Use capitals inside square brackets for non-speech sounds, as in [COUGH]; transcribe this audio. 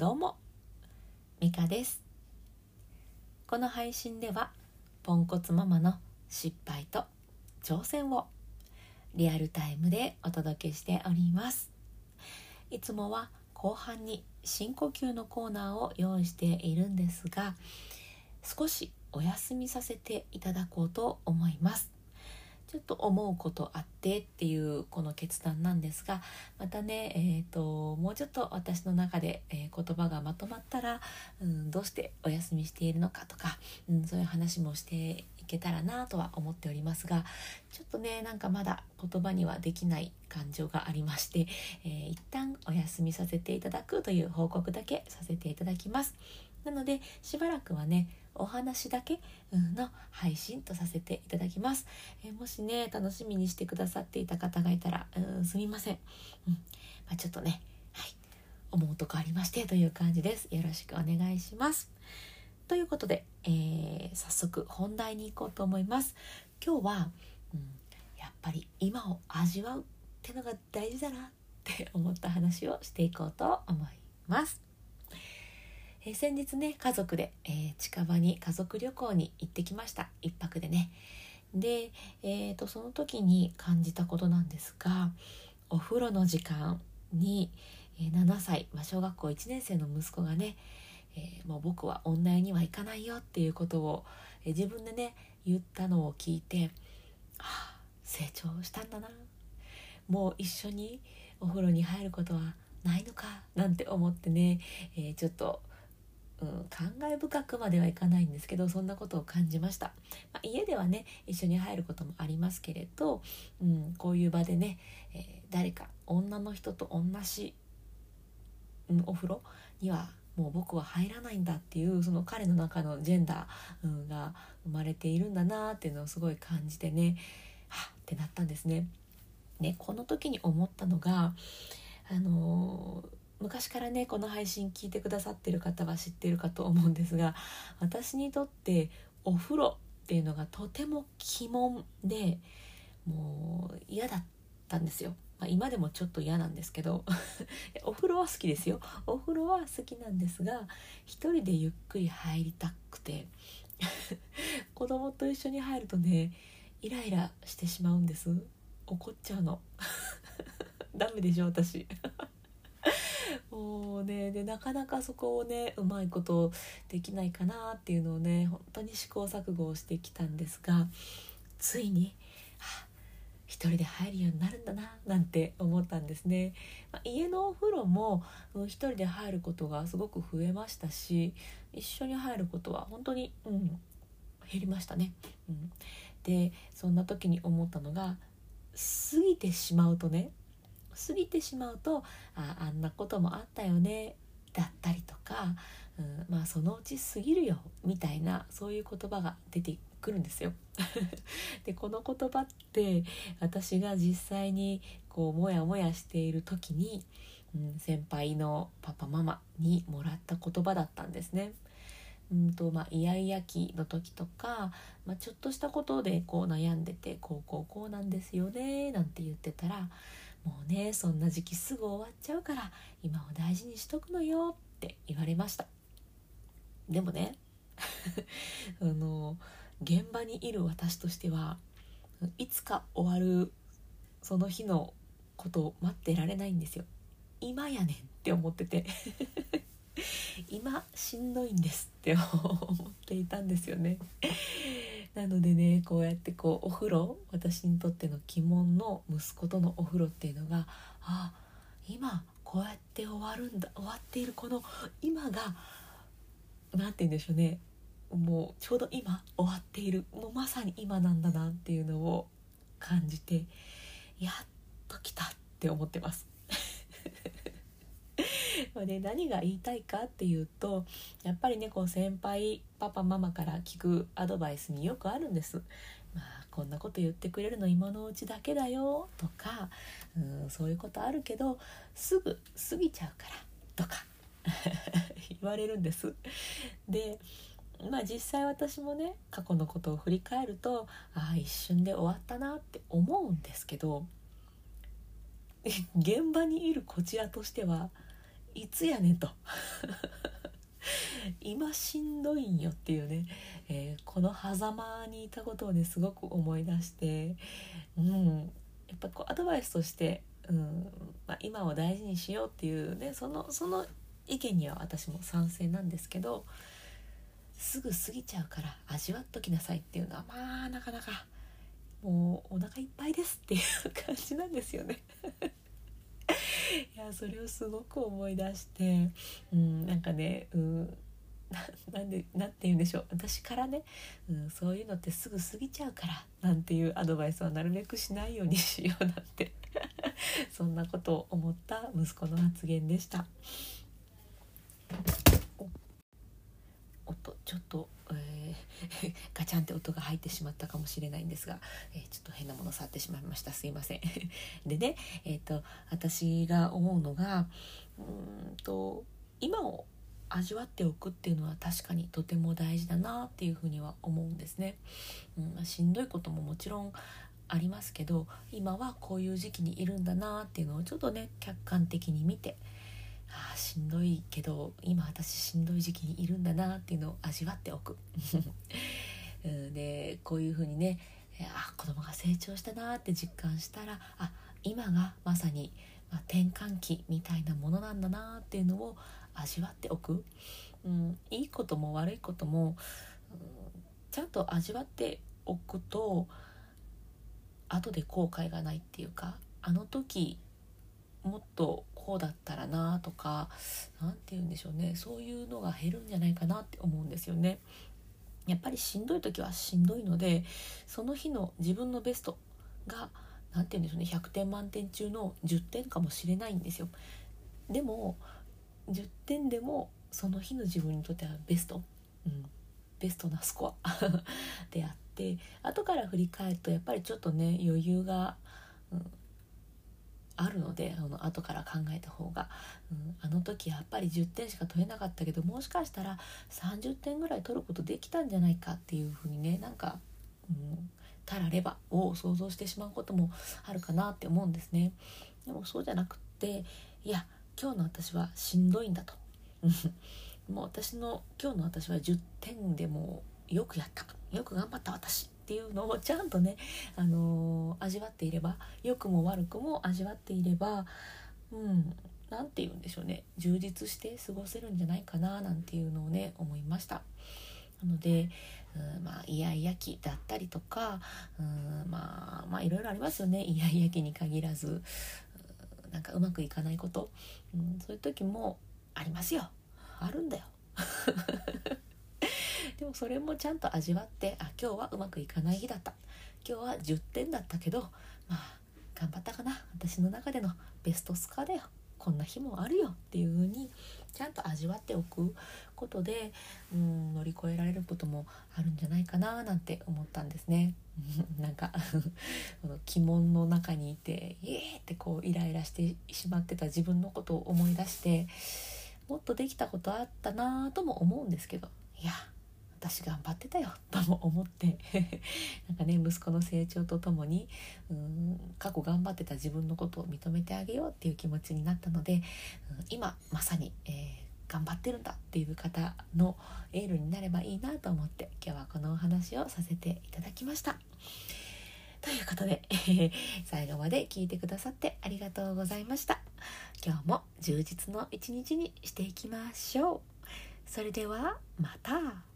どうもミカです。この配信ではポンコツママの失敗と挑戦をリアルタイムでお届けしております。いつもは後半に深呼吸のコーナーを用意しているんですが少しお休みさせていただこうと思います。ちょっと思うことあってっていうこの決断なんですがまたね、えーと、もうちょっと私の中で、えー、言葉がまとまったら、うん、どうしてお休みしているのかとか、うん、そういう話もしていけたらなとは思っておりますがちょっとねなんかまだ言葉にはできない感情がありまして、えー、一旦お休みさせていただくという報告だけさせていただきます。なのでしばらくはねお話だけの配信とさせていただきます、えもしね楽しみにしてくださっていた方がいたらうんすみません、うん。まあ、ちょっとねはい。思うとこありましてという感じです。よろしくお願いします。ということで、えー、早速本題に行こうと思います。今日は、うん、やっぱり今を味わうってのが大事だなって思った話をしていこうと思います。えー、先日ね家族で、えー、近場に家族旅行に行ってきました。1泊でね。で、えーと、その時に感じたことなんですがお風呂の時間に、えー、7歳、まあ、小学校1年生の息子がね、えー、もう僕は女湯には行かないよっていうことを、えー、自分でね言ったのを聞いて、はあ、成長したんだな。もう一緒にお風呂に入ることはないのかなんて思ってね、えー、ちょっとうん、感慨深くまではいかないんですけどそんなことを感じました、まあ、家ではね一緒に入ることもありますけれど、うん、こういう場でね、えー、誰か女の人と同じ、うん、お風呂にはもう僕は入らないんだっていうその彼の中のジェンダー、うん、が生まれているんだなっていうのをすごい感じてねはってなったんですね。ねこの時に思ったのがあのー昔からねこの配信聞いてくださってる方は知ってるかと思うんですが私にとってお風呂っていうのがとても鬼門でもう嫌だったんですよ。まあ、今でもちょっと嫌なんですけど [LAUGHS] お風呂は好きですよ。お風呂は好きなんですが一人でゆっくり入りたくて [LAUGHS] 子供と一緒に入るとねイライラしてしまうんです。怒っちゃうの。[LAUGHS] ダメでしょ私。もうね。でなかなかそこをねうまいことできないかなっていうのをね本当に試行錯誤をしてきたんですがついに、はあ、一人で入るようになるんだななんて思ったんですね、まあ、家のお風呂も一人で入ることがすごく増えましたし一緒に入ることは本当に、うん、減りましたね、うん、でそんな時に思ったのが過ぎてしまうとね過ぎてしまうとああんなこともあったよねだったりとか、うん、まあそのうち過ぎるよみたいなそういう言葉が出てくるんですよ。[LAUGHS] でこの言葉って私が実際にこうモヤモヤしている時に、うん、先輩のパパママにもらった言葉だったんですね。うんとまあ、イヤイヤ期の時とか、まあ、ちょっとしたことでこう悩んでてこうこうこうなんですよねなんて言ってたらもうねそんな時期すぐ終わっちゃうから今を大事にしとくのよって言われました。でもね [LAUGHS] あの現場にいる私としてはいつか終わるその日のことを待ってられないんですよ。今やねんって思ってて [LAUGHS] 今しんどいんですって思っていたんですよね。なのでねこうやってこうお風呂私にとっての鬼門の息子とのお風呂っていうのがあ今こうやって終わるんだ終わっているこの今が何て言うんでしょうねもうちょうど今終わっているもうまさに今なんだなっていうのを感じてやっと来たって思ってます。まあね、何が言いたいかっていうとやっぱりねこう先輩パパママから聞くアドバイスによくあるんです。まあ、こんなこと言ってくれるの今のうちだけだよとかうんそういうことあるけどすぐ過ぎちゃうからとか [LAUGHS] 言われるんです。でまあ実際私もね過去のことを振り返るとああ一瞬で終わったなって思うんですけど現場にいるこちらとしてはいつやねんと。[LAUGHS] 今しんどいんよっていうね、えー、この狭間にいたことをねすごく思い出して。うん。やっぱこうアドバイスとして、うん。まあ、今を大事にしようっていうねそのその意見には私も賛成なんですけどすぐ過ぎちゃうから味わっときなさいっていうのはまあなかなかもうお腹いっぱいですっていう感じなんですよね。やそれをすごく思い出してうんなんかねうん [LAUGHS] なんでなんて言うんでしょう私からね、うん、そういうのってすぐ過ぎちゃうからなんていうアドバイスはなるべくしないようにしようなんて [LAUGHS] そんなことを思った息子の発言でした。音ちょっと、えー、[LAUGHS] ガチャンって音が入ってしまったかもしれないんですが、えー、ちょっと変なもの触ってしまいました。すいません。[LAUGHS] でねえ、ー、と私が思うのがうんと今を味わっておくっていうのは確かにとても大事だなっていうふには思うんですね、うん、しんどいことももちろんありますけど今はこういう時期にいるんだなっていうのをちょっとね客観的に見てあしんどいけど今私しんどい時期にいるんだなっていうのを味わっておく。[LAUGHS] でこういうふうにねあ子供が成長したなって実感したらあ今がまさに、ま、転換期みたいなものなんだなっていうのを味わっておく、うん、いいことも悪いことも、うん、ちゃんと味わっておくと後で後悔がないっていうかあの時もっとこうだったらなとか何て言うんでしょうねそういうのが減るんじゃないかなって思うんですよね。やっぱりしんどい時はしんどいのでその日の自分のベストが何て言うんでしょうね100点満点中の10点かもしれないんですよ。でも10点でもその日の自分にとってはベスト、うん、ベストなスコア [LAUGHS] であって後から振り返るとやっぱりちょっとね余裕が、うん、あるのであの後から考えた方が、うん、あの時やっぱり10点しか取れなかったけどもしかしたら30点ぐらい取ることできたんじゃないかっていうふうにねなんか、うん、たらればを想像してしまうこともあるかなって思うんですね。でもそうじゃなくっていや今日の私はしんどいんだと。[LAUGHS] もう私の今日の私は10点でもよくやった。よく頑張った私。っていうのをちゃんとね、あのー、味わっていれば良くも悪くも味わっていればうん何て言うんでしょうね。充実して過ごせるんじゃないかななんていうのをね思いました。なので、うん、まあイヤイヤ期だったりとか、うん、まあまあいろいろありますよね。イヤイヤ期に限らず、なんかうまくいかないこと、うん、そういう時もありますよ。あるんだよ。[LAUGHS] でもそれもちゃんと味わってあ今日はうまくいかない日だった。今日は10点だったけどまあ頑張ったかな。私の中でのベストスコアだよ。こんな日もあるよ。っていう風にちゃんと味わっておくことでうん乗り越えられることもあるんじゃないかななんて思ったんですね。[LAUGHS] なんか [LAUGHS] この鬼門の中にいてイエーってこうイライラしてしまってた自分のことを思い出してもっとできたことあったなとも思うんですけど。いや私頑張ってたよとも思って [LAUGHS] なんかね息子の成長とともにうん過去頑張ってた自分のことを認めてあげようっていう気持ちになったので、うん、今まさに、えー、頑張ってるんだっていう方のエールになればいいなと思って今日はこのお話をさせていただきました。ということで、[LAUGHS] 最後まで聞いてくださってありがとうございました。今日も充実の一日にしていきましょう。それではまた。